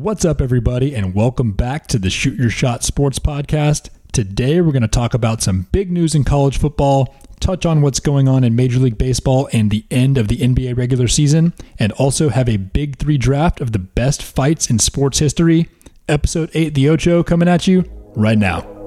What's up, everybody, and welcome back to the Shoot Your Shot Sports Podcast. Today, we're going to talk about some big news in college football, touch on what's going on in Major League Baseball and the end of the NBA regular season, and also have a big three draft of the best fights in sports history. Episode 8, The Ocho, coming at you right now.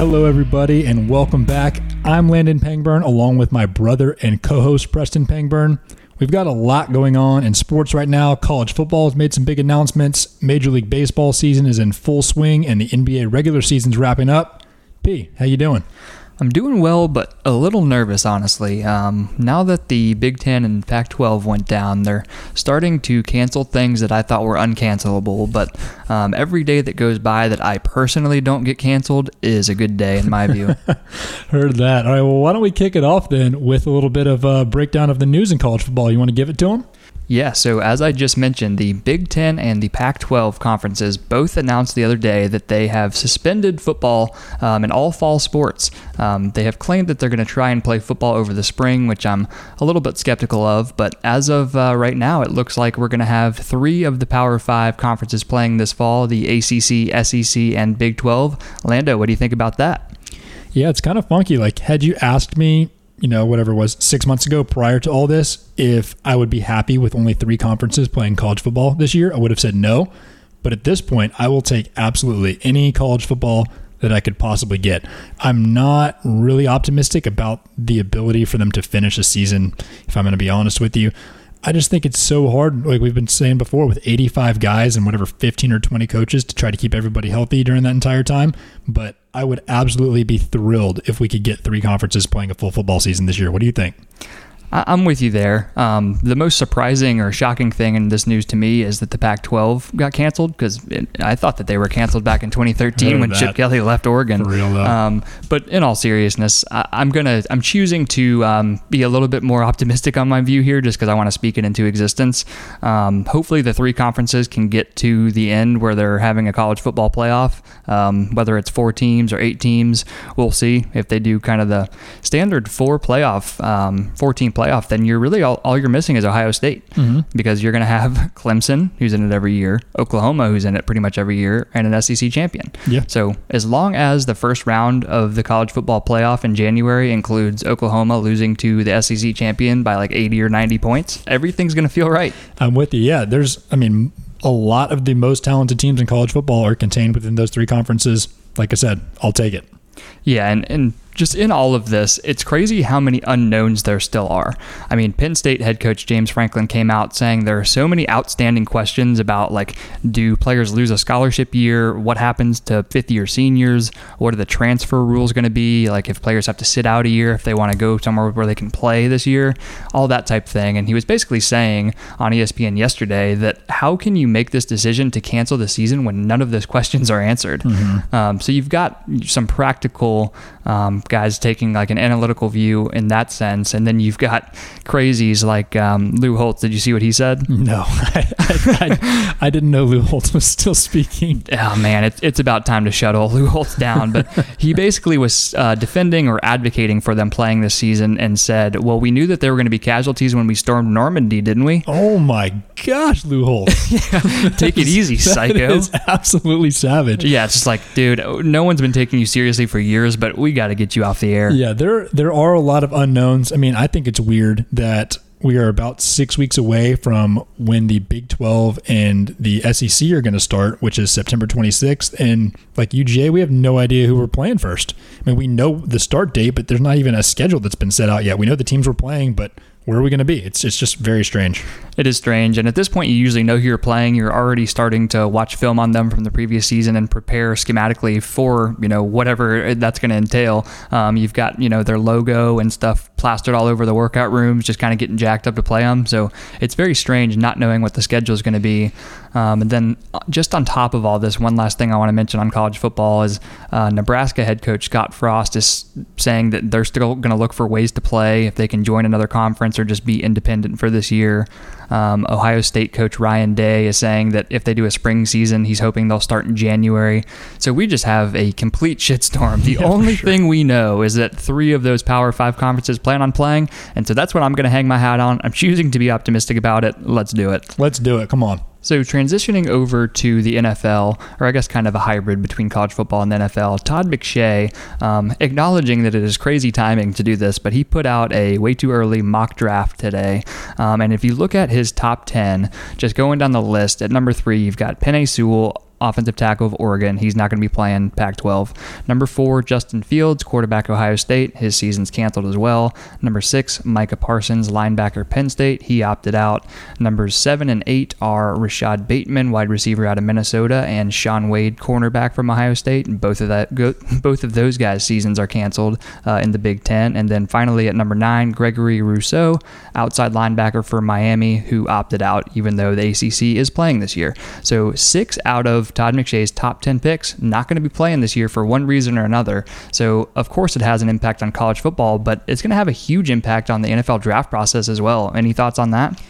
Hello, everybody, and welcome back. I'm Landon Pangburn, along with my brother and co host Preston Pangburn. We've got a lot going on in sports right now. College football has made some big announcements. Major League Baseball season is in full swing, and the NBA regular season's wrapping up. P, how you doing? I'm doing well, but a little nervous, honestly. Um, now that the Big Ten and Pac 12 went down, they're starting to cancel things that I thought were uncancelable. But um, every day that goes by that I personally don't get canceled is a good day, in my view. Heard that. All right, well, why don't we kick it off then with a little bit of a breakdown of the news in college football? You want to give it to them? Yeah, so as I just mentioned, the Big Ten and the Pac 12 conferences both announced the other day that they have suspended football um, in all fall sports. Um, they have claimed that they're going to try and play football over the spring, which I'm a little bit skeptical of, but as of uh, right now, it looks like we're going to have three of the Power Five conferences playing this fall the ACC, SEC, and Big 12. Lando, what do you think about that? Yeah, it's kind of funky. Like, had you asked me, you know, whatever it was six months ago prior to all this, if I would be happy with only three conferences playing college football this year, I would have said no. But at this point, I will take absolutely any college football that I could possibly get. I'm not really optimistic about the ability for them to finish a season, if I'm going to be honest with you. I just think it's so hard, like we've been saying before, with 85 guys and whatever 15 or 20 coaches to try to keep everybody healthy during that entire time. But I would absolutely be thrilled if we could get three conferences playing a full football season this year. What do you think? I- I'm with you there. Um, the most surprising or shocking thing in this news to me is that the Pac-12 got canceled because I thought that they were canceled back in 2013 when that. Chip Kelly left Oregon. For real, though. Um, but in all seriousness, I- I'm gonna I'm choosing to um, be a little bit more optimistic on my view here, just because I want to speak it into existence. Um, hopefully, the three conferences can get to the end where they're having a college football playoff. Um, whether it's four teams or eight teams, we'll see. If they do kind of the standard four playoff, um, four team playoff, then you're really all, all you're missing is Ohio State mm-hmm. because you're going to have Clemson, who's in it every year, Oklahoma, who's in it pretty much every year, and an SEC champion. Yeah. So as long as the first round of the college football playoff in January includes Oklahoma losing to the SEC champion by like 80 or 90 points, everything's going to feel right. I'm with you. Yeah, there's, I mean, a lot of the most talented teams in college football are contained within those three conferences. Like I said, I'll take it. Yeah, and, and just in all of this, it's crazy how many unknowns there still are. I mean, Penn State head coach James Franklin came out saying there are so many outstanding questions about like, do players lose a scholarship year? What happens to fifth year seniors? What are the transfer rules going to be? Like, if players have to sit out a year if they want to go somewhere where they can play this year, all that type of thing. And he was basically saying on ESPN yesterday that how can you make this decision to cancel the season when none of those questions are answered? Um, so you've got some practical um, guys taking like an analytical view in that sense, and then you've got crazies like um, Lou Holtz. Did you see what he said? No, I, I, I, I didn't know Lou Holtz was still speaking. Oh man, it's it's about time to shut all Lou Holtz down. But he basically was uh, defending or advocating for them playing this season and said, "Well, we knew that there were going to be casualties when we stormed Normandy, didn't we? Oh my gosh, Lou Holtz. Take it easy, That psycho." is absolutely savage. Yeah, it's just like, dude, no one's been taking you seriously for years, but we got to get you off the air. Yeah, there there are a lot of unknowns. I mean, I think it's weird that we are about six weeks away from when the Big 12 and the SEC are going to start, which is September 26th. And like UGA, we have no idea who we're playing first. I mean, we know the start date, but there's not even a schedule that's been set out yet. We know the teams we're playing, but where are we going to be? It's it's just very strange. It is strange, and at this point, you usually know who you're playing. You're already starting to watch film on them from the previous season and prepare schematically for you know whatever that's going to entail. Um, you've got you know their logo and stuff plastered all over the workout rooms, just kind of getting jacked up to play them. So it's very strange not knowing what the schedule is going to be. Um, and then uh, just on top of all this, one last thing I want to mention on college football is uh, Nebraska head coach Scott Frost is saying that they're still going to look for ways to play if they can join another conference or just be independent for this year. Um, Ohio State coach Ryan Day is saying that if they do a spring season, he's hoping they'll start in January. So we just have a complete shitstorm. The Yeah, only sure. thing we know is that three of those Power Five conferences plan on playing, and so that's what I'm going to hang my hat on. I'm choosing to be optimistic about it. Let's do it. Let's do it. Come on. So transitioning over to the NFL, or I guess kind of a hybrid between college football and the NFL, Todd McShay, um, acknowledging that it is crazy timing to do this, but he put out a way too early mock draft today. Um, and if you look at his top 10, just going down the list, at number three, you've got Penei Sewell, offensive tackle of Oregon. He's not going to be playing Pac 12. Number four, Justin Fields, quarterback Ohio State. His season's canceled as well. Number six, Micah Parsons, linebacker Penn State. He opted out. Numbers seven and eight are Rashad Bateman, wide receiver out of Minnesota, and Shaun Wade, cornerback from Ohio State. Both of that, go, both of those guys' seasons are canceled uh, in the Big Ten. And then finally at number nine, Gregory Rousseau, outside linebacker for Miami, who opted out, even though the ACC is playing this year. So six out of Todd McShay's top 10 picks not going to be playing this year for one reason or another. So, of course, it has an impact on college football, but it's going to have a huge impact on the NFL draft process as well. Any thoughts on that?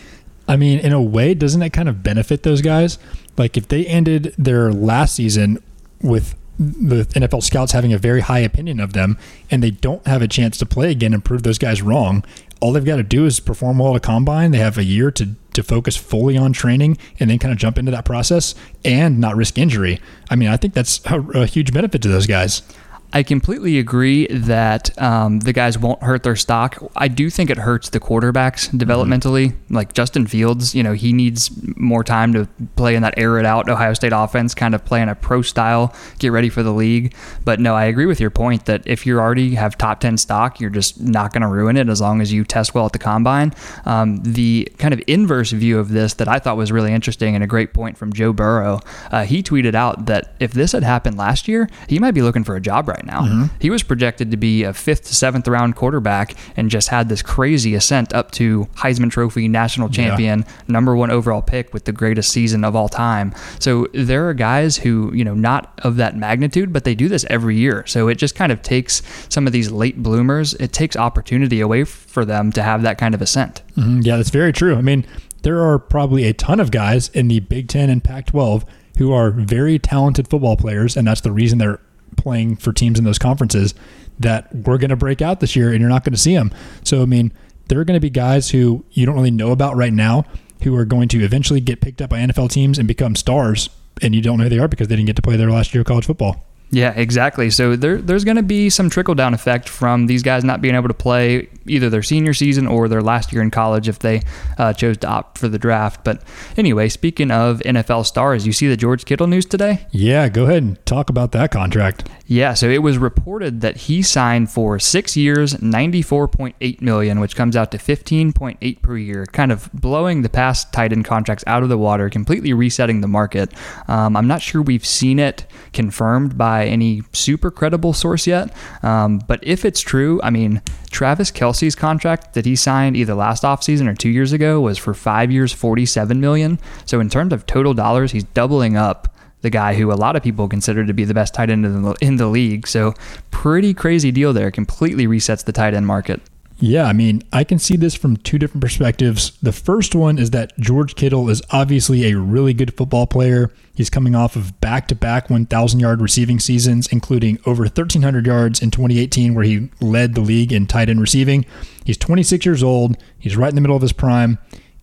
I mean, in a way, doesn't it kind of benefit those guys? Like if they ended their last season with the NFL scouts having a very high opinion of them and they don't have a chance to play again and prove those guys wrong, all they've got to do is perform well at a combine. They have a year to to focus fully on training and then kind of jump into that process and not risk injury. I mean, I think that's a, a huge benefit to those guys. I completely agree that um, the guys won't hurt their stock. I do think it hurts the quarterbacks developmentally. Like Justin Fields, you know, he needs more time to play in that air it out Ohio State offense, kind of play in a pro style, get ready for the league. But no, I agree with your point that if you already have top 10 stock, you're just not going to ruin it as long as you test well at the combine. Um, the kind of inverse view of this that I thought was really interesting and a great point from Joe Burrow, uh, he tweeted out that if this had happened last year, he might be looking for a job right now. He was projected to be a fifth to seventh round quarterback and just had this crazy ascent up to Heisman Trophy national champion, number one overall pick with the greatest season of all time. So there are guys who, you know, not of that magnitude, but they do this every year. So it just kind of takes some of these late bloomers, it takes opportunity away for them to have that kind of ascent. Mhm, Yeah, that's very true. I mean, there are probably a ton of guys in the Big Ten and Pac 12 who are very talented football players, and that's the reason they're playing for teams in those conferences that we're going to break out this year and you're not going to see them. So, I mean, there are going to be guys who you don't really know about right now who are going to eventually get picked up by NFL teams and become stars, and you don't know who they are because they didn't get to play their last year of college football. Yeah, exactly. So there, there's going to be some trickle down effect from these guys not being able to play either their senior season or their last year in college if they uh, chose to opt for the draft. But anyway, speaking of NFL stars, you see the George Kittle news today? Yeah, go ahead and talk about that contract. Yeah, so it was reported that he signed for six years, 94.8 million, which comes out to 15.8 per year, kind of blowing the past tight end contracts out of the water, completely resetting the market. Um, I'm not sure we've seen it confirmed by any super credible source yet, um, but if it's true, I mean, Travis Kelce's contract that he signed either last offseason or two years ago was for five years, 47 million. So in terms of total dollars, he's doubling up the guy who a lot of people consider to be the best tight end in the, in the league. So, pretty crazy deal there. Completely resets the tight end market. Yeah, I mean, I can see this from two different perspectives. The first one is that George Kittle is obviously a really good football player. He's coming off of back to back 1,000 yard receiving seasons, including over 1,300 yards in 2018, where he led the league in tight end receiving. He's 26 years old, he's right in the middle of his prime.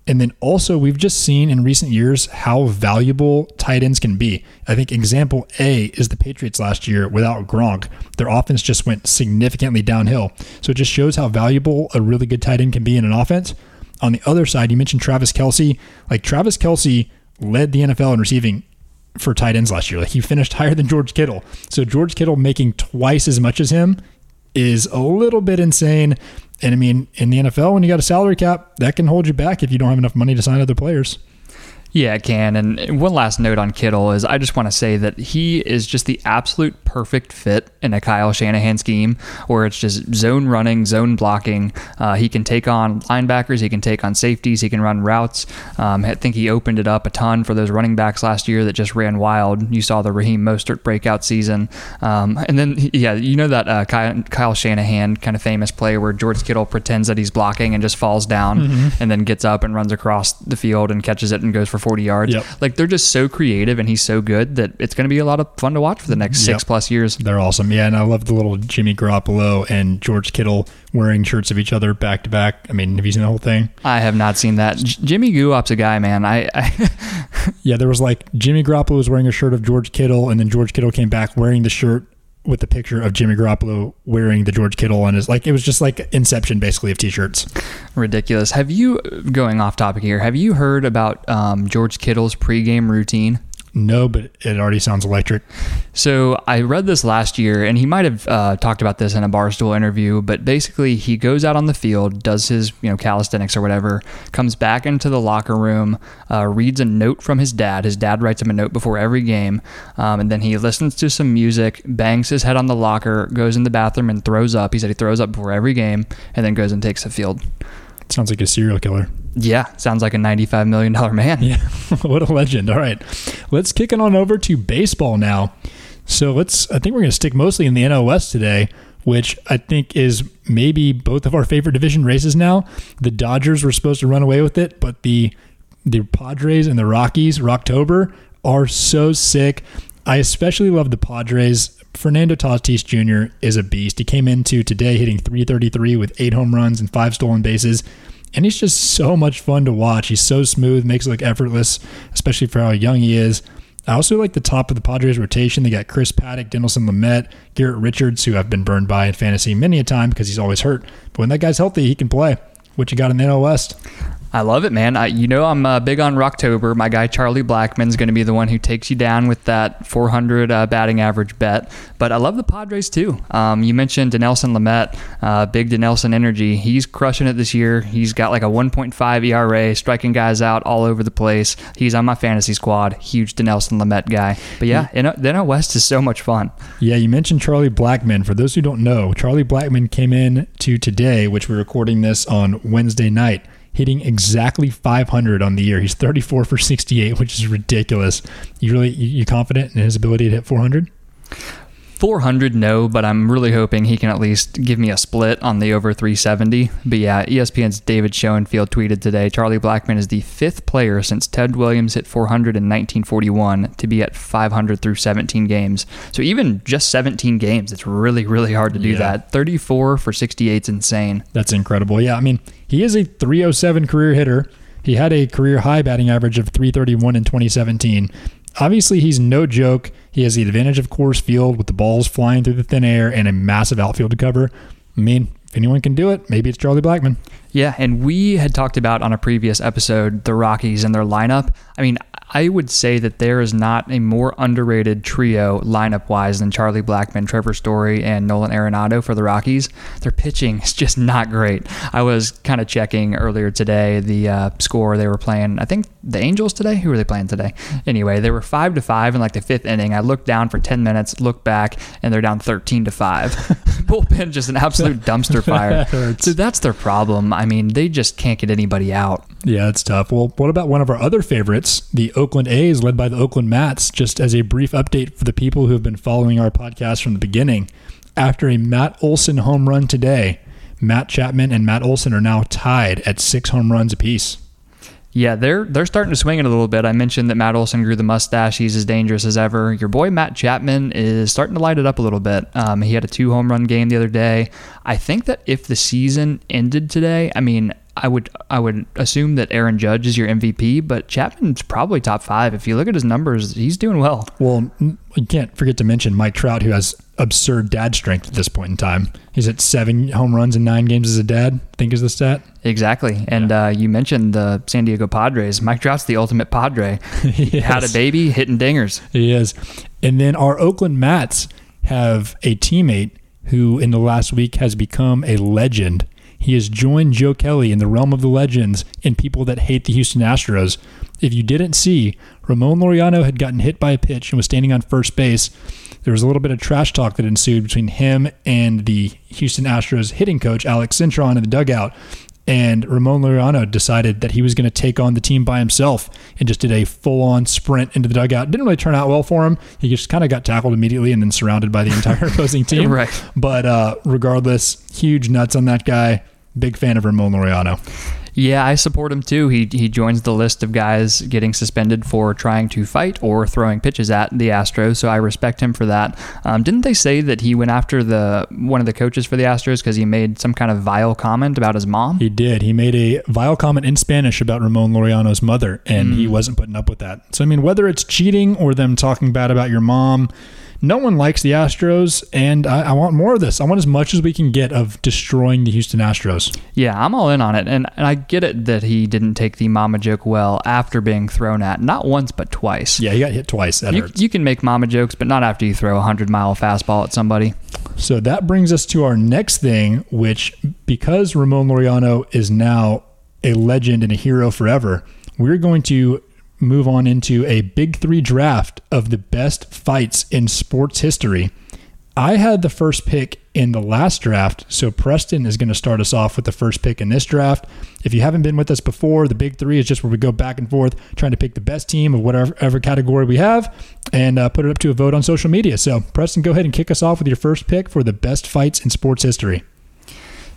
And then also, we've just seen in recent years how valuable tight ends can be. I think example A is the Patriots last year without Gronk. Their offense just went significantly downhill. So it just shows how valuable a really good tight end can be in an offense. On the other side, you mentioned Travis Kelce. Like Travis Kelce led the NFL in receiving for tight ends last year. Like he finished higher than George Kittle. So George Kittle making twice as much as him is a little bit insane. And I mean, in the NFL, when you got a salary cap, that can hold you back if you don't have enough money to sign other players. Yeah, it can. And one last note on Kittle is I just want to say that he is just the absolute perfect fit in a Kyle Shanahan scheme where it's just zone running, zone blocking. Uh, he can take on linebackers, he can take on safeties, he can run routes. Um, I think he opened it up a ton for those running backs last year that just ran wild. You saw the Raheem Mostert breakout season. Um, and then, yeah, you know that uh, Kyle, Kyle, Shanahan kind of famous play where George Kittle pretends that he's blocking and just falls down mm-hmm. and then gets up and runs across the field and catches it and goes for 40 yards. Yep. Like they're just so creative and he's so good that it's going to be a lot of fun to watch for the next yep. six plus years. They're awesome. Yeah. And I love the little Jimmy Garoppolo and George Kittle wearing shirts of each other back to back. I mean, have you seen the whole thing? I have not seen that. J- Jimmy Guop's a guy, man. I, I yeah, there was like Jimmy Garoppolo was wearing a shirt of George Kittle, and then George Kittle came back wearing the shirt with the picture of Jimmy Garoppolo wearing the George Kittle on his like it was just like Inception basically of t-shirts. Ridiculous. Have you going off topic here? Have you heard about um, George Kittle's pregame routine? No, but it already sounds electric. So I read this last year, and he might have uh, talked about this in a barstool interview. But basically, he goes out on the field, does his you know calisthenics or whatever, comes back into the locker room, uh, reads a note from his dad. His dad writes him a note before every game, um, and then he listens to some music, bangs his head on the locker, goes in the bathroom, and throws up. He said he throws up before every game, and then goes and takes the field. Sounds like a serial killer. Yeah, sounds like a $95 million man. Yeah, what a legend. All right, let's kick it on over to baseball now. So let's, I think we're going to stick mostly in the NL West today, which I think is maybe both of our favorite division races now. The Dodgers were supposed to run away with it, but the the Padres and the Rockies, Rocktober, are so sick. I especially love the Padres. Fernando Tatis Jr. is a beast. He came into today hitting 333 with eight home runs and five stolen bases and he's just so much fun to watch. He's so smooth, makes it look effortless, especially for how young he is. I also like the top of the Padres rotation. They got Chris Paddack, Dinelson Lamet, Garrett Richards, who I've been burned by in fantasy many a time because he's always hurt. But when that guy's healthy, he can play. What you got in the NL West? I love it, man. I, you know, I'm uh, big on Rocktober. My guy Charlie Blackmon's going to be the one who takes you down with that 400 uh, batting average bet. But I love the Padres too. Um, you mentioned Dinelson Lamet, uh, big Dinelson energy. He's crushing it this year. He's got like a 1.5 ERA, striking guys out all over the place. He's on my fantasy squad. Huge Dinelson Lamet guy. But yeah, yeah. the NL West is so much fun. Yeah, you mentioned Charlie Blackmon. For those who don't know, Charlie Blackmon came in to today, which we're recording this on Wednesday night hitting exactly 500 on the year. He's 34 for 68, which is ridiculous. You really you confident in his ability to hit 400? 400, no, but I'm really hoping he can at least give me a split on the over 370. But yeah, ESPN's David Schoenfield tweeted today Charlie Blackmon is the fifth player since Ted Williams hit 400 in 1941 to be at 500 through 17 games. So even just 17 games, it's really, really hard to do yeah. that. 34 for 68 is insane. That's incredible. Yeah, I mean, he is a 307 career hitter. He had a career high batting average of 331 in 2017. Obviously, he's no joke. He has the advantage of Coors Field with the balls flying through the thin air and a massive outfield to cover. I mean, if anyone can do it, maybe it's Charlie Blackmon. Yeah, and we had talked about on a previous episode the Rockies and their lineup. I mean, I would say that there is not a more underrated trio lineup wise than Charlie Blackmon, Trevor Story, and Nolan Arenado for the Rockies. Their pitching is just not great. I was kind of checking earlier today the uh, score they were playing. I think the Angels today. Who were they playing today? Anyway, they were five to five in like the fifth inning. I looked down for ten minutes, looked back, and they're down thirteen to five. Bullpen just an absolute dumpster fire. so that's their problem. I mean, they just can't get anybody out. Yeah, it's tough. Well, what about one of our other favorites, the Oakland A's, led by the Oakland Mats? Just as a brief update for the people who have been following our podcast from the beginning, after a Matt Olson home run today, Matt Chapman and Matt Olson are now tied at six home runs apiece. Yeah, they're they're starting to swing it a little bit. I mentioned that Matt Olson grew the mustache. He's as dangerous as ever. Your boy Matt Chapman is starting to light it up a little bit. Um, he had a two home run game the other day. I think that if the season ended today, I mean, I would I would assume that Aaron Judge is your MVP, but Chapman's probably top five. If you look at his numbers, he's doing well. Well, you can't forget to mention Mike Trout, who has absurd dad strength at this point in time. He's at seven home runs in nine games as a dad. I think is the stat. Exactly. And yeah. uh, you mentioned the San Diego Padres. Mike Trout's the ultimate Padre. he had a baby hitting dingers. He is. And then our Oakland Mats have a teammate who in the last week has become a legend. He has joined Joe Kelly in the realm of the legends and people that hate the Houston Astros. If you didn't see, Ramon Laureano had gotten hit by a pitch and was standing on first base. There was a little bit of trash talk that ensued between him and the Houston Astros hitting coach, Alex Cintron, in the dugout. And Ramon Laureano decided that he was going to take on the team by himself and just did a full on sprint into the dugout. Didn't really turn out well for him. He just kind of got tackled immediately and then surrounded by the entire opposing team. Right. But uh, regardless, huge nuts on that guy. Big fan of Ramon Laureano. Yeah, I support him too. He he joins the list of guys getting suspended for trying to fight or throwing pitches at the Astros. So I respect him for that. Um, didn't they say that he went after the one of the coaches for the Astros because he made some kind of vile comment about his mom? He did. He made a vile comment in Spanish about Ramon Laureano's mother, and he wasn't putting up with that. So, I mean, whether it's cheating or them talking bad about your mom, no one likes the Astros, and I, I want more of this. I want as much as we can get of destroying the Houston Astros. Yeah, I'm all in on it, and, and I get it that he didn't take the mama joke well after being thrown at, not once but twice. Yeah, he got hit twice. That You, hurts. you can make mama jokes, but not after you throw a hundred mile fastball at somebody. So that brings us to our next thing, which because Ramon Laureano is now a legend and a hero forever, we're going to move on into a big three draft of the best fights in sports history. I had the first pick in the last draft, so Preston is going to start us off with the first pick in this draft. If you haven't been with us before, the big three is just where we go back and forth trying to pick the best team of whatever category we have and uh, put it up to a vote on social media. So, Preston, go ahead and kick us off with your first pick for the best fights in sports history.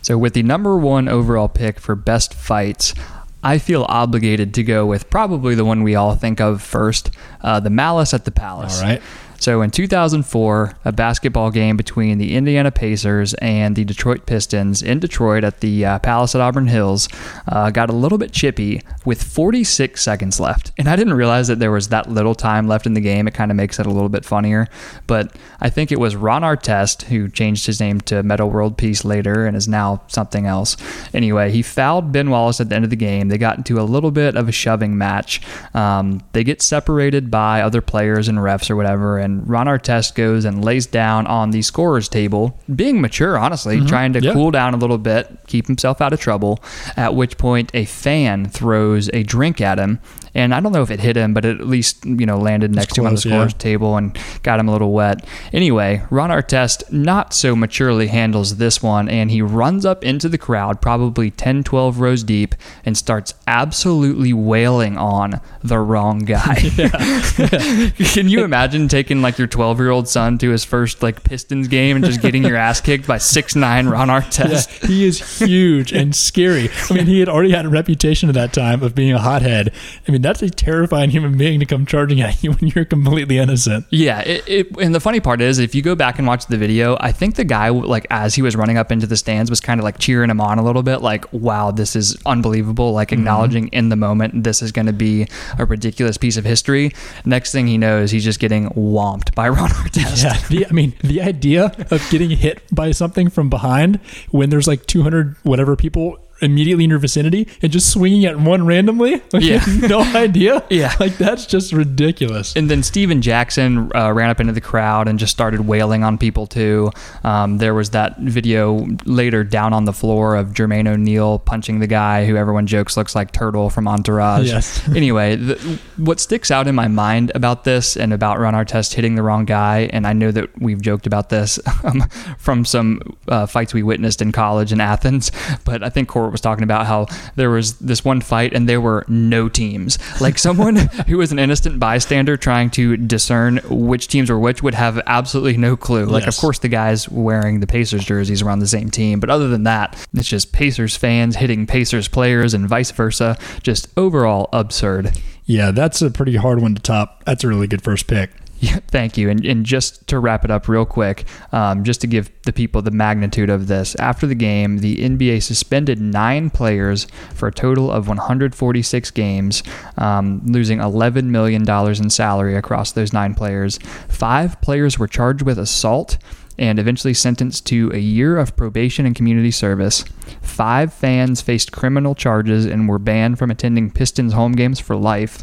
So, with the number one overall pick for best fights, I feel obligated to go with probably the one we all think of first uh, the Malice at the Palace. All right. So, in 2004, a basketball game between the Indiana Pacers and the Detroit Pistons in Detroit at the uh, Palace at Auburn Hills uh, got a little bit chippy with 46 seconds left. And I didn't realize that there was that little time left in the game. It kind of makes it a little bit funnier. But I think it was Ron Artest who changed his name to Metta World Peace later and is now something else. Anyway, he fouled Ben Wallace at the end of the game. They got into a little bit of a shoving match. Um, they get separated by other players and refs or whatever. And Ron Artest goes and lays down on the scorer's table, being mature, honestly, mm-hmm. trying to Yeah. cool down a little bit, keep himself out of trouble. At which point, a fan throws a drink at him. And I don't know if it hit him, but it at least, you know, landed next to him on the close, yeah. scorer's table and got him a little wet. Anyway, Ron Artest not so maturely handles this one, and he runs up into the crowd, probably 10, 12 rows deep, and starts absolutely wailing on the wrong guy. Can you imagine taking like your 12 year old son to his first like Pistons game and just getting your ass kicked by six nine Ron Artest? Yeah, he is huge and scary. I mean, he had already had a reputation at that time of being a hothead. I mean, that's a terrifying human being to come charging at you when you're completely innocent. Yeah, it, it, and the funny part is, if you go back and watch the video, I think the guy, like as he was running up into the stands, was kind of like cheering him on a little bit, like, "Wow, this is unbelievable!" Like mm-hmm. acknowledging in the moment this is going to be a ridiculous piece of history. Next thing he knows, he's just getting whomped by Ron Artest. Yeah, the, I mean, the idea of getting hit by something from behind when there's like 200 whatever people immediately in your vicinity and just swinging at one randomly, like, Yeah. no idea. Yeah. like that's just ridiculous. And then Stephen Jackson uh, ran up into the crowd and just started wailing on people too. Um, there was that video later down on the floor of Jermaine O'Neal punching the guy who everyone jokes looks like Turtle from Entourage. Yes. anyway, the, what sticks out in my mind about this and about Ron Artest hitting the wrong guy, and I know that we've joked about this um, from some uh, fights we witnessed in college in Athens, but I think Court was talking about how there was this one fight and there were no teams. Like someone who was an innocent bystander trying to discern which teams were which would have absolutely no clue. Like, Yes. of course, the guys wearing the Pacers jerseys were on the same team, but other than that, it's just Pacers fans hitting Pacers players and vice versa. Just overall absurd. Yeah, that's a pretty hard one to top. That's a really good first pick. Yeah, thank you. And, and just to wrap it up real quick, um, just to give the people the magnitude of this, after the game, the NBA suspended nine players for a total of 146 games, um, losing $11 million in salary across those nine players. Five players were charged with assault and eventually sentenced to a year of probation and community service. Five fans faced criminal charges and were banned from attending Pistons home games for life.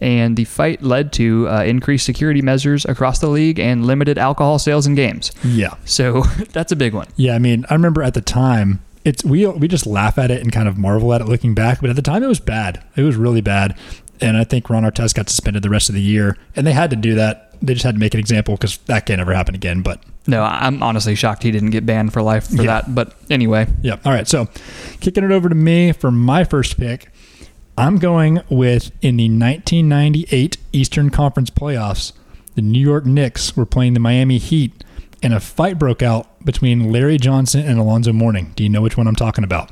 And the fight led to uh, increased security measures across the league and limited alcohol sales in games. Yeah. So that's a big one. Yeah, I mean, I remember at the time, it's we we just laugh at it and kind of marvel at it looking back, but at the time it was bad. It was really bad, and I think Ron Artest got suspended the rest of the year, and they had to do that. They just had to make an example because that can't ever happen again. But No, I'm honestly shocked he didn't get banned for life for Yeah. that. But anyway, yeah, all right. So, kicking it over to me for my first pick, I'm going with in the 1998 Eastern Conference playoffs, the New York Knicks were playing the Miami Heat, and a fight broke out between Larry Johnson and Alonzo Mourning. Do you know which one I'm talking about?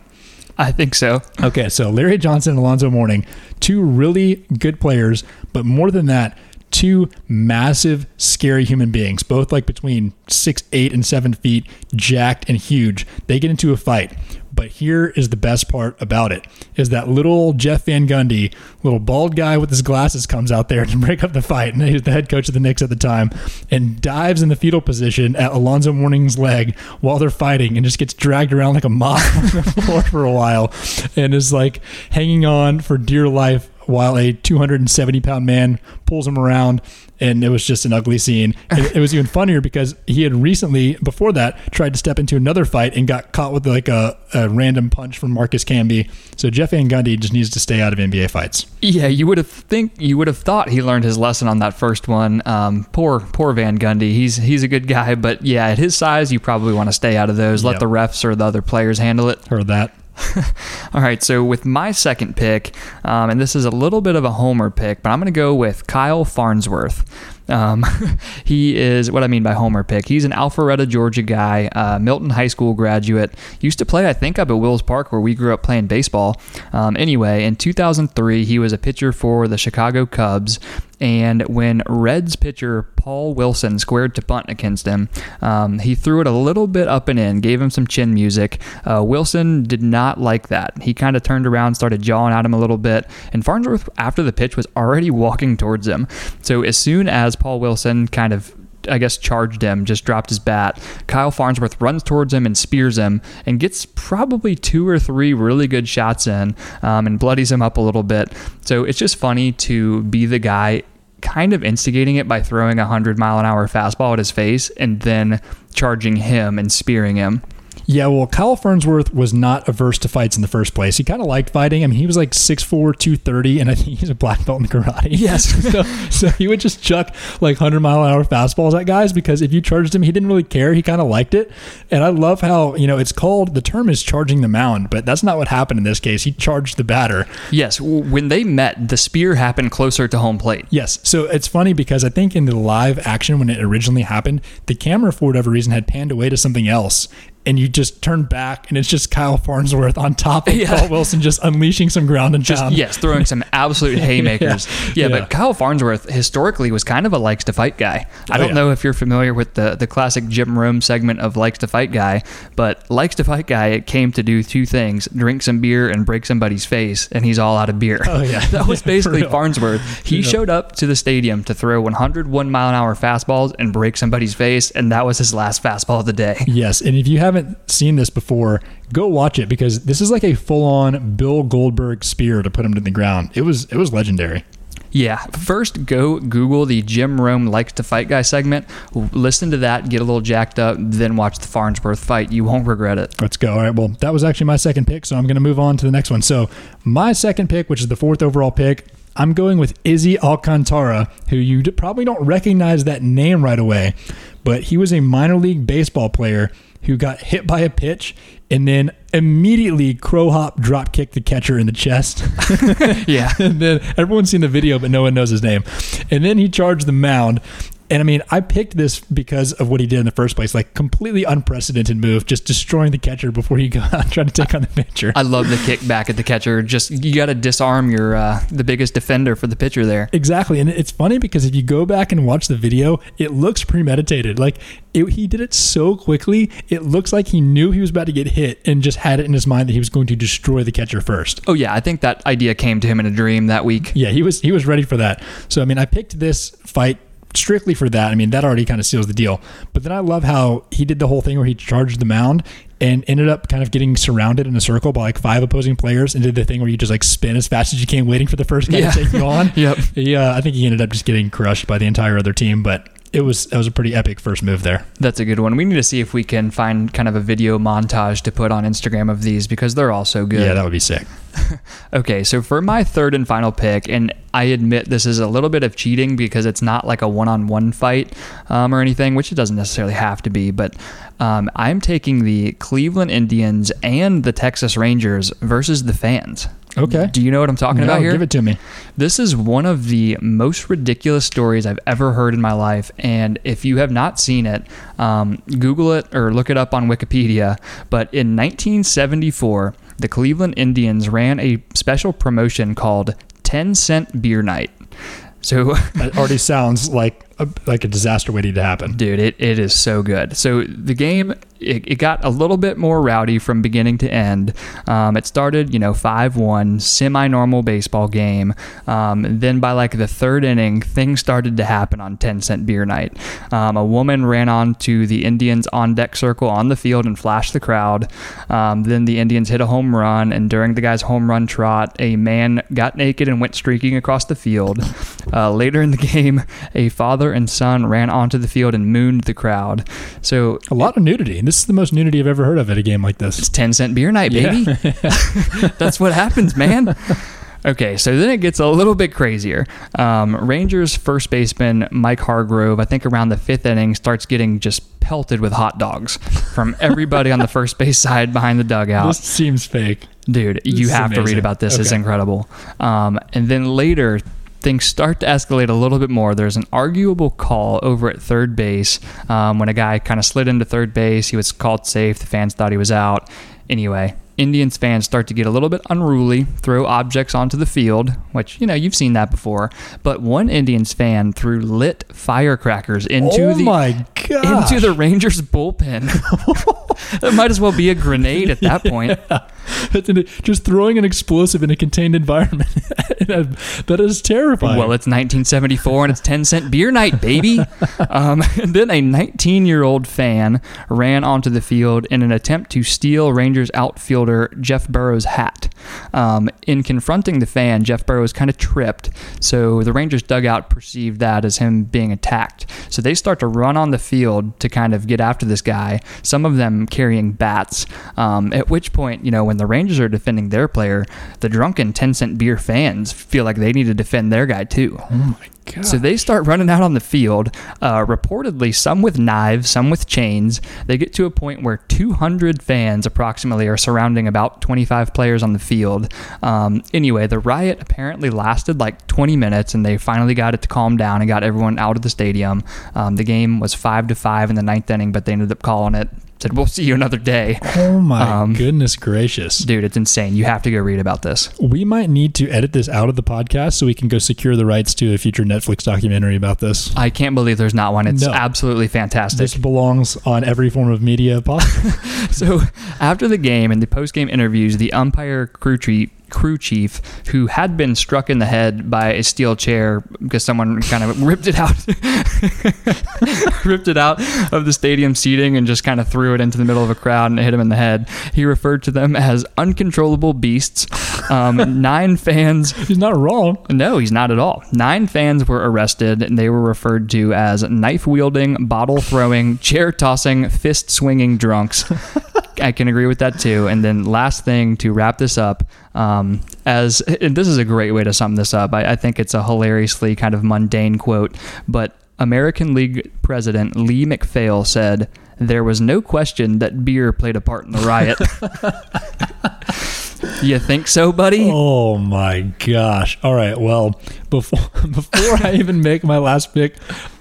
I think so. Okay, so Larry Johnson and Alonzo Mourning, two really good players, but more than that, two massive, scary human beings, both like between six, eight, and seven feet, jacked and huge. They get into a fight. But here is the best part about it: is that little Jeff Van Gundy, little bald guy with his glasses, comes out there to break up the fight, and he's the head coach of the Knicks at the time, and dives in the fetal position at Alonzo Mourning's leg while they're fighting, and just gets dragged around like a mop on the floor for a while, and is like hanging on for dear life while a 270 pound man pulls him around and it was just an ugly scene it, it was even funnier because he had recently before that tried to step into another fight and got caught with like a, a random punch from marcus camby so jeff van gundy just needs to stay out of nba fights Yeah, you would have think you would have thought he learned his lesson on that first one. Um, poor poor Van Gundy. He's he's a good guy, but yeah, at his size, you probably want to stay out of those. Let Yep. the refs or the other players handle it. heard that All right, so with my second pick, um, and this is a little bit of a homer pick, but I'm going to go with Kyle Farnsworth. Um, he is what I mean by homer pick. He's an Alpharetta, Georgia guy, uh, Milton High School graduate. Used to play, I think, up at Wills Park where we grew up playing baseball. Um, anyway, in 2003, he was a pitcher for the Chicago Cubs. And when Reds pitcher Paul Wilson squared to bunt against him, um, he threw it a little bit up and in, gave him some chin music. Uh, Wilson did not like that. He kind of turned around, started jawing at him a little bit, and Farnsworth, after the pitch, was already walking towards him. So as soon as Paul Wilson kind of I guess charged him, just dropped his bat. Kyle Farnsworth runs towards him and spears him and gets probably two or three really good shots in um, and bloodies him up a little bit. So it's just funny to be the guy kind of instigating it by throwing a 100 mile an hour fastball at his face and then charging him and spearing him. Yeah, well, Kyle Farnsworth was not averse to fights in the first place. He kind of liked fighting. I mean, he was like 6'4", 230, and I think he's a black belt in karate. Yes. so, so he would just chuck like 100 mile an hour fastballs at guys because if you charged him, he didn't really care. He kind of liked it. And I love how, you know, it's called, the term is charging the mound, but that's not what happened in this case. He charged the batter. Yes, when they met, the spear happened closer to home plate. Yes. So it's funny because I think in the live action when it originally happened, the camera for whatever reason had panned away to something else. And you just turn back and it's just Kyle Farnsworth on top of Yeah. Paul Wilson just unleashing some ground and Just pound. yes, throwing some absolute haymakers. yeah, Yeah. but Kyle Farnsworth historically was kind of a likes to fight guy. I Oh, don't yeah. know if you're familiar with the the classic Jim Rome segment of likes to fight guy, but likes to fight guy it came to do two things: drink some beer and break somebody's face, and he's all out of beer. Oh, yeah. that was Yeah, basically. Farnsworth. He Yeah. showed up to the stadium to throw 101 mile an hour fastballs and break somebody's face, and that was his last fastball of the day. Yes, and if you haven't seen this before, go watch it because this is like a full-on Bill Goldberg spear to put him to the ground. It was it was legendary. Yeah, first go Google the Jim Rome likes to fight guy segment. Listen to that, get a little jacked up, then watch the Farnsworth fight. You won't regret it. Let's go. All right. Well, that was actually my second pick, so I'm going to move on to the next one. So, my second pick, which is the fourth overall pick, I'm going with Izzy Alcantara, who you probably don't recognize that name right away, but he was a minor league baseball player who got hit by a pitch and then immediately crow hop drop kicked the catcher in the chest. Yeah. and then everyone's seen the video, but no one knows his name. And then he charged the mound. And I mean, I picked this because of what he did in the first place. Like, completely unprecedented move, just destroying the catcher before he got out trying to take on the pitcher. I love the kick back at the catcher. Just you got to disarm your uh, the biggest defender for the pitcher there. Exactly. And it's funny because if you go back and watch the video, it looks premeditated. Like, it, he did it so quickly, it looks like he knew he was about to get hit and just had it in his mind that he was going to destroy the catcher first. Oh yeah, I think that idea came to him in a dream that week. Yeah, he was he was ready for that. So I mean, I picked this fight strictly for that, I mean, that already kind of seals the deal. But then I love how he did the whole thing where he charged the mound and ended up kind of getting surrounded in a circle by like five opposing players and did the thing where you just like spin as fast as you can, waiting for the first guy Yeah. to take you on. Yep. Yeah, I think he ended up just getting crushed by the entire other team, but it was it was a pretty epic first move there. That's a good one. We need to see if we can find kind of a video montage to put on Instagram of these because they're all so good. Yeah, that would be sick. Okay, so for my third and final pick, and I admit this is a little bit of cheating because it's not like a one on one fight um, or anything, which it doesn't necessarily have to be, but um, I'm taking the Cleveland Indians and the Texas Rangers versus the fans. Okay. Do you know what I'm talking No, about here? Give it to me. This is one of the most ridiculous stories I've ever heard in my life. And if you have not seen it, um, Google it or look it up on Wikipedia. But in 1974, the Cleveland Indians ran a special promotion called 10 Cent Beer Night. So it already sounds like a, like a disaster waiting to happen. Dude, it, it is so good. So the game, it, it got a little bit more rowdy from beginning to end. Um, it started, you know, 5 1, semi normal baseball game. Um, then by like the third inning, things started to happen on 10 cent beer night. Um, a woman ran onto the Indians on deck circle on the field and flashed the crowd. Um, then the Indians hit a home run, and during the guy's home run trot, a man got naked and went streaking across the field. Uh, later in the game, a father and son ran onto the field and mooned the crowd. So A lot of nudity. This is the most nudity I've ever heard of at a game like this. it's 10 cent beer night, Yeah. baby. That's what happens, man. Okay, so then it gets a little bit crazier. Um, Rangers first baseman Mike Hargrove, I think around the fifth inning, starts getting just pelted with hot dogs from everybody on the first base side behind the dugout. This seems fake. Dude, you is have to read about this. It's incredible. Um, and then later, things start to escalate a little bit more. There's an arguable call over at third base um, when a guy kind of slid into third base. He was called safe. The fans thought he was out. Anyway, Indians fans start to get a little bit unruly, throw objects onto the field, which, you know, you've seen that before. But one Indians fan threw lit firecrackers into oh the into the Rangers bullpen. that might as well be a grenade at that point. Just throwing an explosive in a contained environment. that is terrifying. Well, it's 1974 and it's 10 cent beer night, baby. um, and then a 19 year old fan ran onto the field in an attempt to steal Rangers Jeff Burroughs' hat. Um, in confronting the fan, Jeff Burroughs kind of tripped, so the Rangers dugout perceived that as him being attacked. So they start to run on the field to kind of get after this guy, some of them carrying bats. Um, at which point, you know, when the Rangers are defending their player, the drunken 10 cent beer fans feel like they need to defend their guy too. oh my So they start running out on the field, uh, reportedly some with knives, some with chains. They get to a point where 200 fans approximately are surrounding about 25 players on the field. Um, anyway, the riot apparently lasted like 20 minutes, and they finally got it to calm down and got everyone out of the stadium. Um, the game was five to five in the ninth inning, but they ended up calling it. Said we'll see you another day. oh my um, goodness gracious! Dude, it's insane. You have to go read about this. We might need to edit this out of the podcast so we can go secure the rights to a future Netflix documentary about this. I can't believe there's not one. It's No. absolutely fantastic. This belongs on every form of media possible. So after the game and the post-game interviews, the umpire crew chief, crew chief, who had been struck in the head by a steel chair because someone kind of ripped it out, ripped it out of the stadium seating and just kind of threw it into the middle of a crowd and it hit him in the head. He referred to them as uncontrollable beasts. Um, nine fans He's not wrong. no, he's not at all. Nine fans were arrested, and they were referred to as knife wielding, bottle throwing, chair tossing, fist swinging drunks. I can agree with that too. And then, last thing to wrap this up, um, as and this is a great way to sum this up. I, I think it's a hilariously kind of mundane quote, but American League President Lee MacPhail said, "There was no question that beer played a part in the riot." You think so, buddy? Oh my gosh! All right. Well, before before I even make my last pick,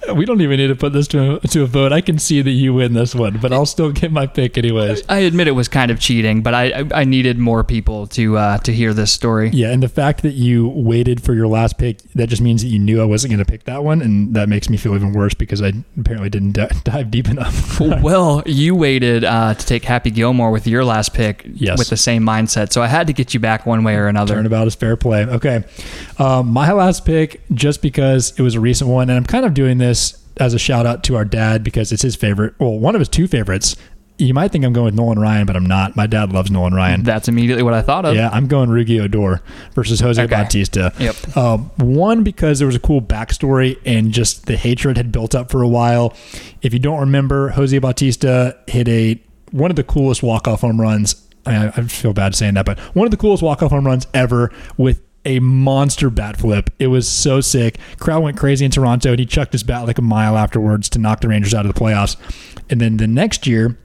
we don't even need to put this to a, to a vote. I can see that you win this one, but I'll still get my pick anyways. I admit it was kind of cheating, but I I, needed more people to uh, to hear this story. Yeah, and the fact that you waited for your last pick, that just means that you knew I wasn't going to pick that one, and that makes me feel even worse because I apparently didn't di- dive deep enough. Well, you waited uh, to take Happy Gilmore with your last pick Yes. with the same mindset, so I had to get you back one way or another. Turnabout is fair play. Okay. Um, my last pick, just because it was a recent one, and I'm kind of doing this as a shout out to our dad because it's his favorite. Well, one of his two favorites. You might think I'm going with Nolan Ryan, but I'm not. My dad loves Nolan Ryan. That's immediately what I thought of. Yeah, I'm going Rugi Odor versus Jose Okay. Bautista. Yep. Um, one because there was a cool backstory and just the hatred had built up for a while. If you don't remember, Jose Bautista hit a one of the coolest walk off home runs. I, I feel bad saying that, but one of the coolest walk off home runs ever with a monster bat flip. It was so sick. Crowd went crazy in Toronto, and he chucked his bat like a mile afterwards to knock the Rangers out of the playoffs. And then the next year,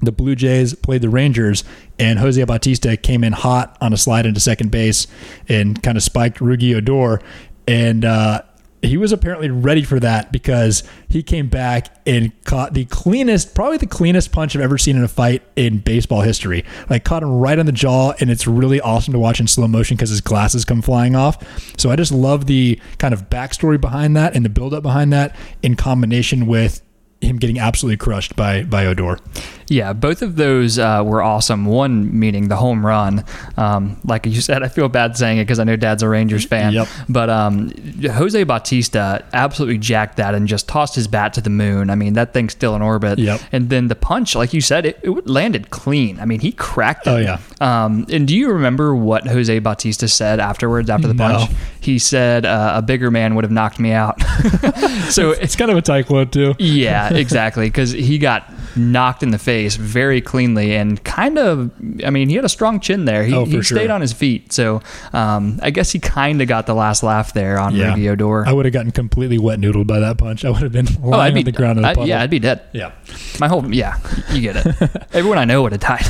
the Blue Jays played the Rangers, and Jose Bautista came in hot on a slide into second base and kind of spiked Rugi Odor. And uh, he was apparently ready for that because he came back and caught the cleanest, probably the cleanest punch I've ever seen in a fight in baseball history. Like caught him right on the jaw, and it's really awesome to watch in slow motion because his glasses come flying off. So I just love the kind of backstory behind that and the buildup behind that in combination with him getting absolutely crushed by by Odor. Yeah, both of those uh, were awesome. One meaning the home run. Um, like you said, I feel bad saying it because I know Dad's a Rangers fan. Yep. But um, Jose Bautista absolutely jacked that and just tossed his bat to the moon. I mean, that thing's still in orbit. Yep. And then the punch, like you said, it, it landed clean. I mean, he cracked it. Oh, yeah. Um, and do you remember what Jose Bautista said afterwards after the No. punch? He said, uh, "A bigger man would have knocked me out." so It's kind of a tight quote too. yeah, exactly. Because he got knocked in the face very cleanly and kind of, I mean, he had a strong chin there. He, Oh, he sure. stayed on his feet. So um, I guess he kind of got the last laugh there on Yeah. Rudy Odor. I would have gotten completely wet noodled by that punch. I would have been Oh, lying I'd be on the ground in a puddle. yeah, I'd be dead. yeah. My whole, yeah, you get it. Everyone I know would have died.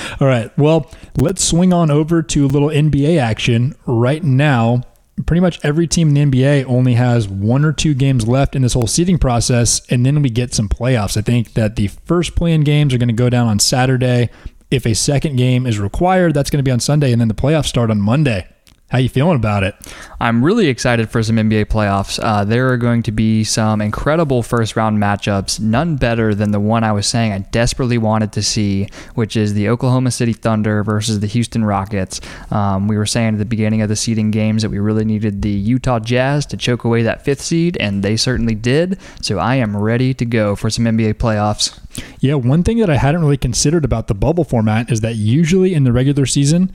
All right. Well, let's swing on over to a little NBA action right now. Pretty much every team in the NBA only has one or two games left in this whole seeding process, and then we get some playoffs. I think that the first play-in games are going to go down on Saturday. If a second game is required, that's going to be on Sunday, and then the playoffs start on Monday. How you feeling about it? I'm really excited for some NBA playoffs. Uh, there are going to be some incredible first round matchups, none better than the one I was saying I desperately wanted to see, which is the Oklahoma City Thunder versus the Houston Rockets. Um, we were saying at the beginning of the seeding games that we really needed the Utah Jazz to choke away that fifth seed, and they certainly did. So I am ready to go for some NBA playoffs. Yeah, one thing that I hadn't really considered about the bubble format is that usually in the regular season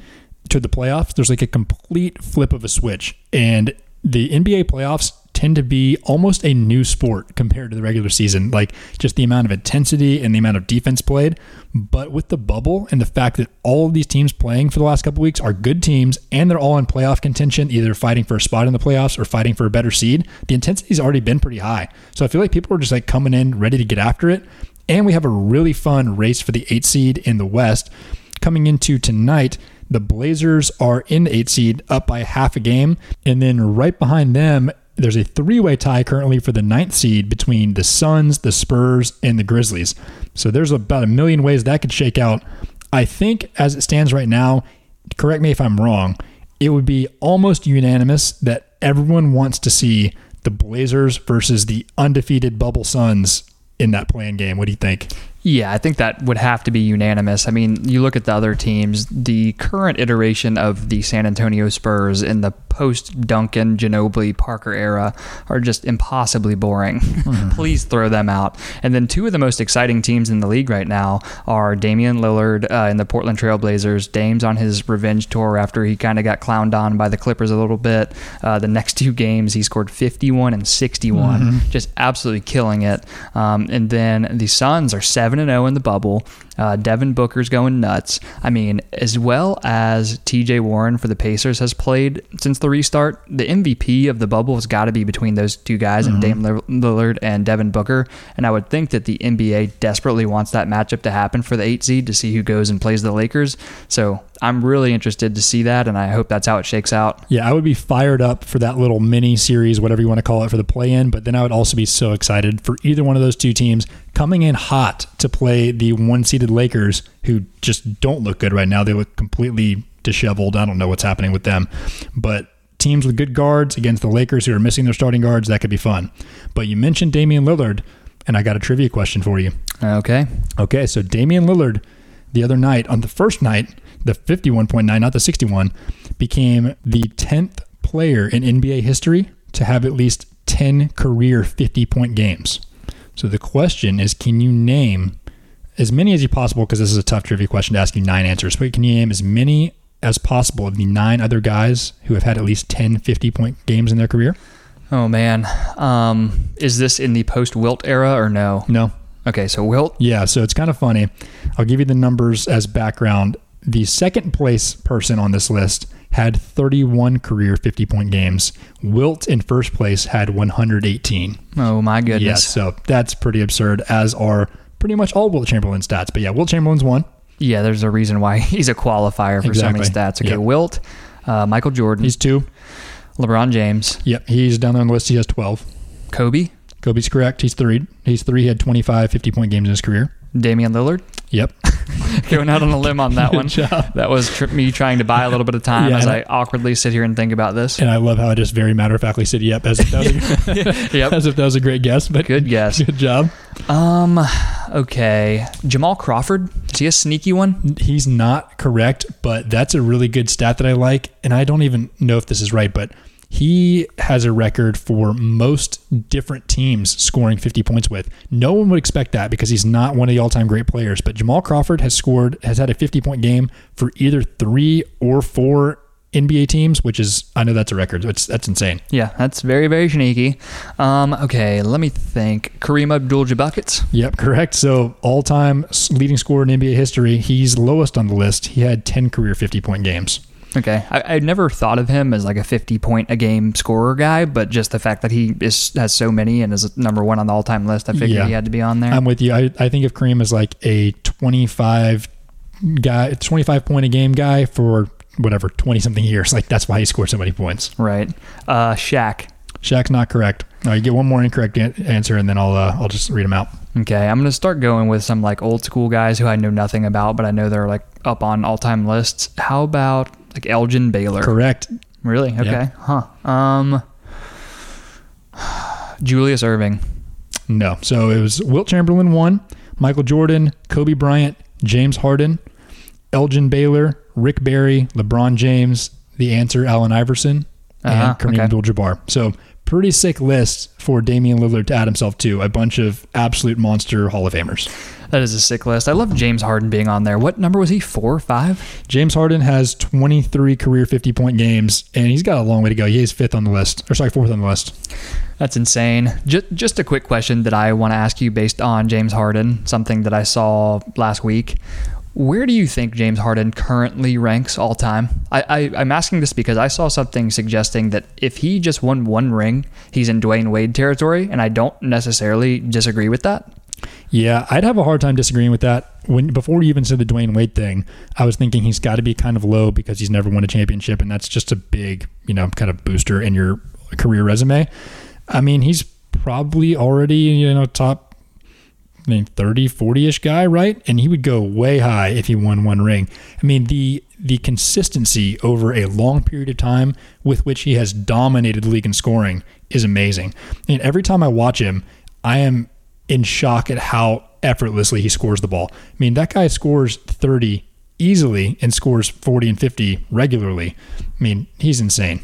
to the playoffs, there's like a complete flip of a switch. And the NBA playoffs tend to be almost a new sport compared to the regular season, like just the amount of intensity and the amount of defense played. But with the bubble and the fact that all of these teams playing for the last couple weeks are good teams and they're all in playoff contention, either fighting for a spot in the playoffs or fighting for a better seed, the intensity's already been pretty high. So I feel like people are just like coming in ready to get after it. And we have a really fun race for the eight seed in the West. Coming into tonight, the Blazers are in eight seed up by half a game. And then right behind them, there's a three way tie currently for the ninth seed between the Suns, the Spurs, and the Grizzlies. So there's about a million ways that could shake out. I think as it stands right now, correct me if I'm wrong, it would be almost unanimous that everyone wants to see the Blazers versus the undefeated Bubble Suns in that play-in game. What do you think? Yeah, I think that would have to be unanimous. I mean, you look at the other teams, the current iteration of the San Antonio Spurs in the post Duncan, Ginobili, Parker era are just impossibly boring. Please throw them out. And then two of the most exciting teams in the league right now are Damian Lillard uh, in the Portland Trailblazers. Dame's on his revenge tour after he kind of got clowned on by the Clippers a little bit. Uh, the next two games, he scored 51 and 61, just absolutely killing it. Um, and then the Suns are 7 and 0 in the bubble. Uh, Devin Booker's going nuts. I mean, as well as TJ Warren for the Pacers has played since the restart, the MVP of the bubble has got to be between those two guys, and Dame Lillard and Devin Booker. And I would think that the NBA desperately wants that matchup to happen for the eight seed to see who goes and plays the Lakers. So I'm really interested to see that, and I hope that's how it shakes out. Yeah, I would be fired up for that little mini series, whatever you want to call it, for the play in. But then I would also be so excited for either one of those two teams coming in hot to play the one seeded Lakers, who just don't look good right now. They look completely disheveled. I don't know what's happening with them. But teams with good guards against the Lakers who are missing their starting guards, that could be fun. But you mentioned Damian Lillard, and I got a trivia question for you. Okay. Okay, so Damian Lillard the other night, on the first night, the 51.9, not the 61, became the 10th player in NBA history to have at least 10 career 50 point games. So the question is can you name as many as you possible because this is a tough trivia question to ask you nine answers, but can you name as many as possible of the nine other guys who have had at least 10 50 point games in their career? Oh man, um, is this in the post Wilt era or no? No. Okay, so Wilt. Yeah, so it's kind of funny. I'll give you the numbers as background. The second place person on this list had 31 career 50 point games. Wilt in first place had 118. Oh my goodness. Yes, so that's pretty absurd, as are pretty much all Wilt Chamberlain stats. But yeah, Wilt Chamberlain's one. Yeah, there's a reason why he's a qualifier for so many stats. Okay, Yep. Wilt, uh, Michael Jordan, He's two. LeBron James, Yep, he's down there on the list. He has 12. Kobe, Kobe's correct. He's three. He's three. He had 25 50 point games in his career. Damian Lillard. Yep. Going out on a limb on that one. job. That was tri- me trying to buy a little bit of time Yeah, as and I awkwardly sit here and think about this. And I love how I just very matter of factly said yep as if that was a, Yep. as if that was a great guess. But Good guess. good job. Um, okay. Jamal Crawford. Is he a sneaky one? He's not correct, but that's a really good stat that I like. And I don't even know if this is right, but he has a record for most different teams scoring 50 points with. No one would expect that because he's not one of the all time great players. But Jamal Crawford has scored, has had a 50 point game for either three or four NBA teams, which is, I know that's a record. It's, that's insane. Yeah, that's very, very sneaky. Um, okay, let me think. Kareem Abdul-Jabbar. Yep, correct. So all time leading scorer in NBA history, he's lowest on the list. He had 10 career 50 point games. Okay, I, I never thought of him as like a 50 point a game scorer guy, but just the fact that he is has so many and is number one on the all time list, I figured Yeah. he had to be on there. I'm with you. I, I think of Kareem as like a 25 guy, 25 point a game guy for whatever 20 something years. Like that's why he scored so many points. right. Uh, Shaq. Shaq's not correct. All right, you get one more incorrect an- answer, and then I'll uh, I'll just read them out. Okay, I'm gonna start going with some like old school guys who I know nothing about, but I know they're like up on all time lists. How about like Elgin Baylor? Correct. Really? Okay. Yeah. Huh. Um. Julius Erving. No. So it was Wilt Chamberlain one, Michael Jordan, Kobe Bryant, James Harden, Elgin Baylor, Rick Barry, LeBron James, the answer Allen Iverson, Uh-huh, and Kareem okay. Abdul-Jabbar. So pretty sick list for Damian Lillard to add himself to. A bunch of absolute monster Hall of Famers. That is a sick list. I love James Harden being on there. What number was he? Four, or five? James Harden has 23 career 50 point games, and he's got a long way to go. He's fifth on the list, or sorry, fourth on the list. That's insane. Just, just a quick question that I want to ask you based on James Harden, something that I saw last week. Where do you think James Harden currently ranks all time? I, I, I'm asking this because I saw something suggesting that if he just won one ring, he's in Dwyane Wade territory, and I don't necessarily disagree with that. Yeah, I'd have a hard time disagreeing with that. When before you even said the Dwyane Wade thing, I was thinking he's got to be kind of low because he's never won a championship, and that's just a big, you know, kind of booster in your career resume. I mean, he's probably already, you know, top I mean 30, 40-ish guy, right? And he would go way high if he won one ring. I mean, the the consistency over a long period of time with which he has dominated the league in scoring is amazing. And every time I watch him, I am in shock at how effortlessly he scores the ball. I mean, that guy scores 30 easily and scores 40 and 50 regularly. I mean, he's insane.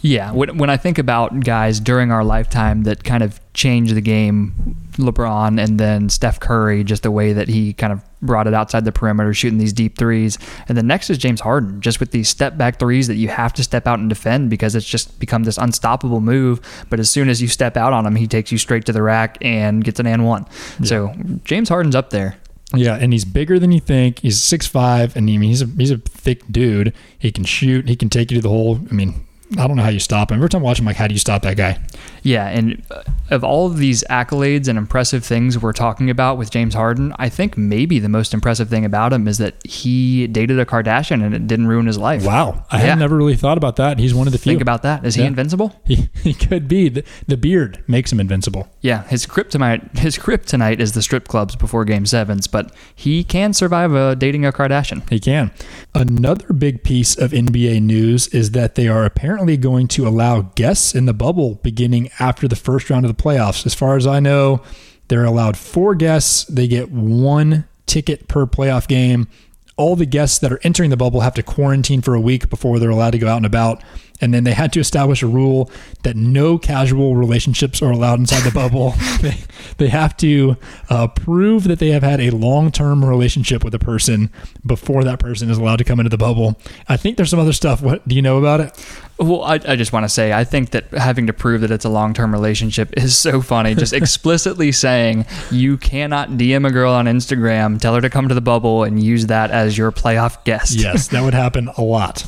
Yeah, when, when I think about guys during our lifetime that kind of changed the game, LeBron and then Steph Curry, just the way that he kind of brought it outside the perimeter, shooting these deep threes. And then next is James Harden, just with these step back threes that you have to step out and defend because it's just become this unstoppable move. But as soon as you step out on him, he takes you straight to the rack and gets an and one. So James Harden's up there. Yeah, and he's bigger than you think. He's six five, and I mean, he's a he's a thick dude. He can shoot. He can take you to the hole. I mean, I don't know how you stop him. Every time I watch him, like, how do you stop that guy? Yeah, and uh, of all of these accolades and impressive things we're talking about with James Harden, I think maybe the most impressive thing about him is that he dated a Kardashian and it didn't ruin his life. Wow, I Yeah. had never really thought about that. He's one of the few. Think about that. Is he invincible? He, he could be. The, the beard makes him invincible. Yeah, his kryptonite his kryptonite is the strip clubs before game sevens, but he can survive uh, dating a Kardashian. He can. Another big piece of NBA news is that they are apparently going to allow guests in the bubble beginning after the first round of the playoffs. As far as I know, they're allowed four guests. They get one ticket per playoff game. All the guests that are entering the bubble have to quarantine for a week before they're allowed to go out and about. And then they had to establish a rule that no casual relationships are allowed inside the bubble. they, they have to uh, prove that they have had a long term relationship with a person before that person is allowed to come into the bubble. I think there's some other stuff. What do you know about it? Well, I, I just want to say, I think that having to prove that it's a long term relationship is so funny. Just explicitly saying you cannot DM a girl on Instagram, tell her to come to the bubble, and use that as your playoff guest. Yes, that would happen a lot.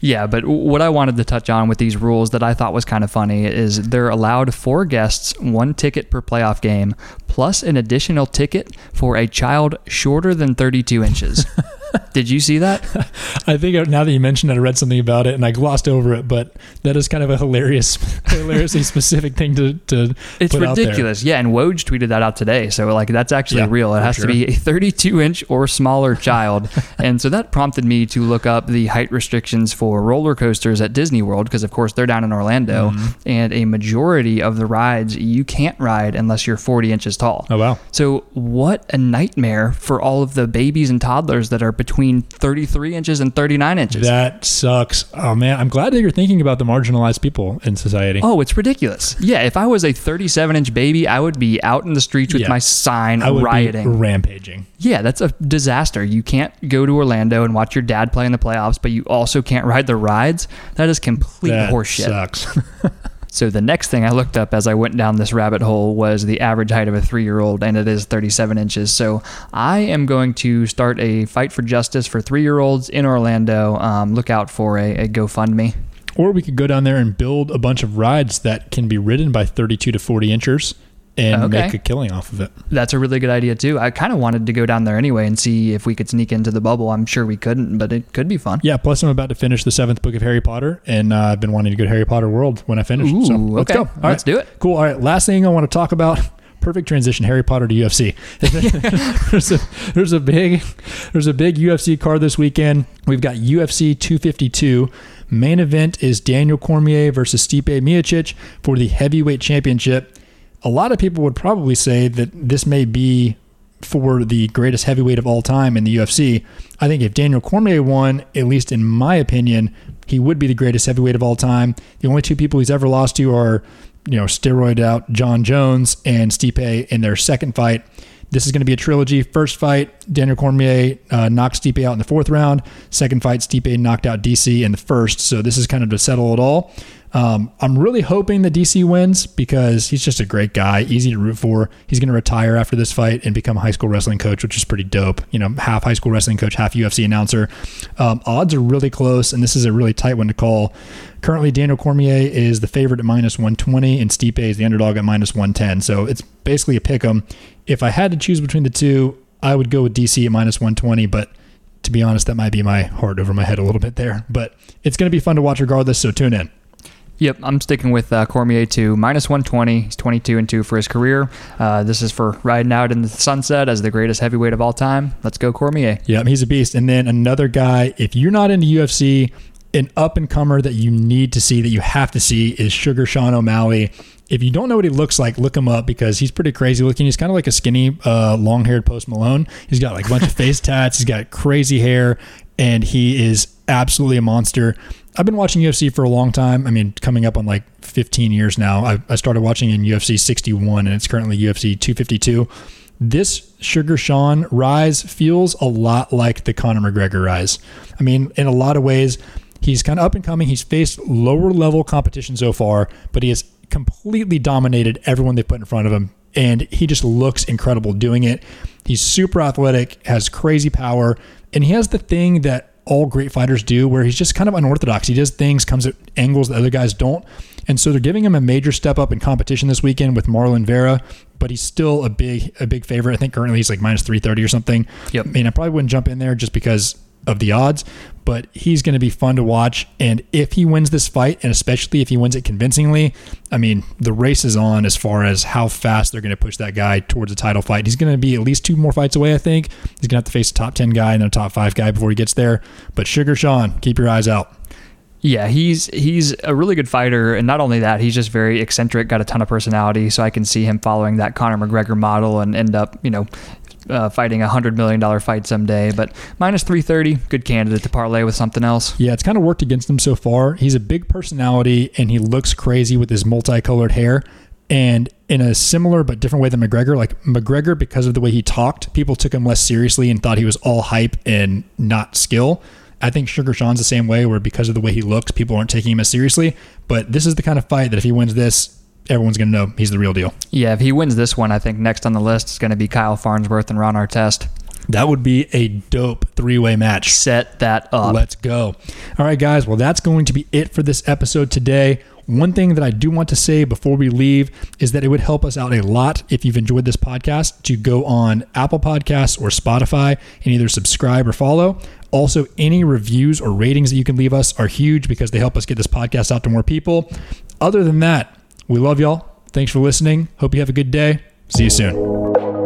Yeah, but what I wanted to touch on with these rules that I thought was kind of funny is they're allowed four guests, one ticket per playoff game, plus an additional ticket for a child shorter than 32 inches. Did you see that? I think now that you mentioned it, I read something about it and I glossed over it, but that is kind of a hilarious, hilariously specific thing to, to It's put out there. ridiculous. Yeah, and Woj tweeted that out today. So like that's actually Yeah, real. It has sure. to be a 32 inch or smaller child. and so that prompted me to look up the height restrictions for roller coasters at Disney World because of course they're down in Orlando Mm-hmm. and a majority of the rides you can't ride unless you're 40 inches tall. Oh, wow. So what a nightmare for all of the babies and toddlers that are between 33 inches and 39 inches. That sucks. Oh, man. I'm glad that you're thinking about the marginalized people in society. Oh, it's ridiculous. Yeah, if I was a 37 inch baby, I would be out in the streets with Yeah. my sign I would rioting. be rampaging. Yeah, that's a disaster. You can't go to Orlando and watch your dad play in the playoffs, but you also can't ride the rides. That is complete That horseshit. sucks. So the next thing I looked up as I went down this rabbit hole was the average height of a three-year-old, and it is 37 inches. So I am going to start a fight for justice for three-year-olds in Orlando. Um, look out for a, a GoFundMe. or we could go down there and build a bunch of rides that can be ridden by 32 to 40 inchers and Okay. make a killing off of it. That's a really good idea too. I kind of wanted to go down there anyway and see if we could sneak into the bubble. I'm sure we couldn't, but it could be fun. Yeah, plus I'm about to finish the seventh book of Harry Potter, and uh, I've been wanting to go to Harry Potter World when I finish. so Ooh, let's okay. go. All Let's do it. Cool. All right. Last thing I want to talk about. Perfect transition. Harry Potter to UFC. there's a there's a big there's a big UFC card this weekend. We've got UFC 252. Main event is Daniel Cormier versus Stipe Miocic for the heavyweight championship. A lot of people would probably say that this may be for the greatest heavyweight of all time in the UFC. I think if Daniel Cormier won, at least in my opinion, he would be the greatest heavyweight of all time. The only two people he's ever lost to are, you know, steroid out Jon Jones and Stipe in their second fight. This is going to be a trilogy. First fight, Daniel Cormier uh, knocked Stipe out in the fourth round. Second fight, Stipe knocked out DC in the first. So this is kind of to settle it all. Um, I'm really hoping that DC wins because he's just a great guy, easy to root for. He's going to retire after this fight and become a high school wrestling coach, which is pretty dope. You know, half high school wrestling coach, half UFC announcer. Um, odds are really close, and this is a really tight one to call. Currently, Daniel Cormier is the favorite at minus 120, and Stipe is the underdog at minus 110. So it's basically a pick 'em. If I had to choose between the two, I would go with DC at minus 120, but to be honest, that might be my heart over my head a little bit there. But it's going to be fun to watch regardless, so tune in. Yep, I'm sticking with uh, Cormier to minus 120. He's 22 and 2 for his career. Uh, this is for riding out in the sunset as the greatest heavyweight of all time. Let's go, Cormier. Yeah, he's a beast. And then another guy, if you're not into UFC, an up and comer that you need to see, that you have to see, is Sugar Sean O'Malley. If you don't know what he looks like, look him up because he's pretty crazy looking. He's kind of like a skinny, uh, long haired Post Malone. He's got like a bunch of face tats. He's got crazy hair, and he is absolutely a monster. I've been watching UFC for a long time. I mean, coming up on like 15 years now. I, I started watching in UFC 61, and it's currently UFC 252 this Sugar Sean rise feels a lot like the Conor McGregor rise. I mean, in a lot of ways, he's kind of up and coming. He's faced lower level competition so far, but he has completely dominated everyone they put in front of him. And he just looks incredible doing it. He's super athletic, has crazy power, and he has the thing that all great fighters do where he's just kind of unorthodox. He does things, comes at angles that other guys don't. And so they're giving him a major step up in competition this weekend with Marlon Vera, but he's still a big a big favorite. I think currently he's like minus 330 or something. Yep. I mean, I probably wouldn't jump in there just because of the odds, but he's going to be fun to watch. And if he wins this fight, and especially if he wins it convincingly, I mean, the race is on as far as how fast they're going to push that guy towards a title fight. He's going to be at least two more fights away, I think. He's going to have to face a top 10 guy and then a top five guy before he gets there. But Sugar Sean, keep your eyes out. Yeah, he's he's a really good fighter, and not only that, he's just very eccentric, got a ton of personality. So I can see him following that Conor McGregor model and end up, you know, uh, fighting a hundred million dollar fight someday. But minus three thirty, good candidate to parlay with something else. Yeah, it's kind of worked against him so far. He's a big personality and he looks crazy with his multicolored hair. And in a similar but different way than McGregor, like McGregor, because of the way he talked, people took him less seriously and thought he was all hype and not skill. I think Sugar Sean's the same way, where because of the way he looks, people aren't taking him as seriously. But this is the kind of fight that if he wins this, everyone's going to know he's the real deal. Yeah, if he wins this one, I think next on the list is going to be Kyle Farnsworth and Ron Artest. That would be a dope three way match. Set that up. Let's go. All right, guys. Well, that's going to be it for this episode today. One thing that I do want to say before we leave is that it would help us out a lot if you've enjoyed this podcast to go on Apple Podcasts or Spotify and either subscribe or follow. Also, any reviews or ratings that you can leave us are huge because they help us get this podcast out to more people. Other than that, we love y'all. Thanks for listening. Hope you have a good day. See you soon.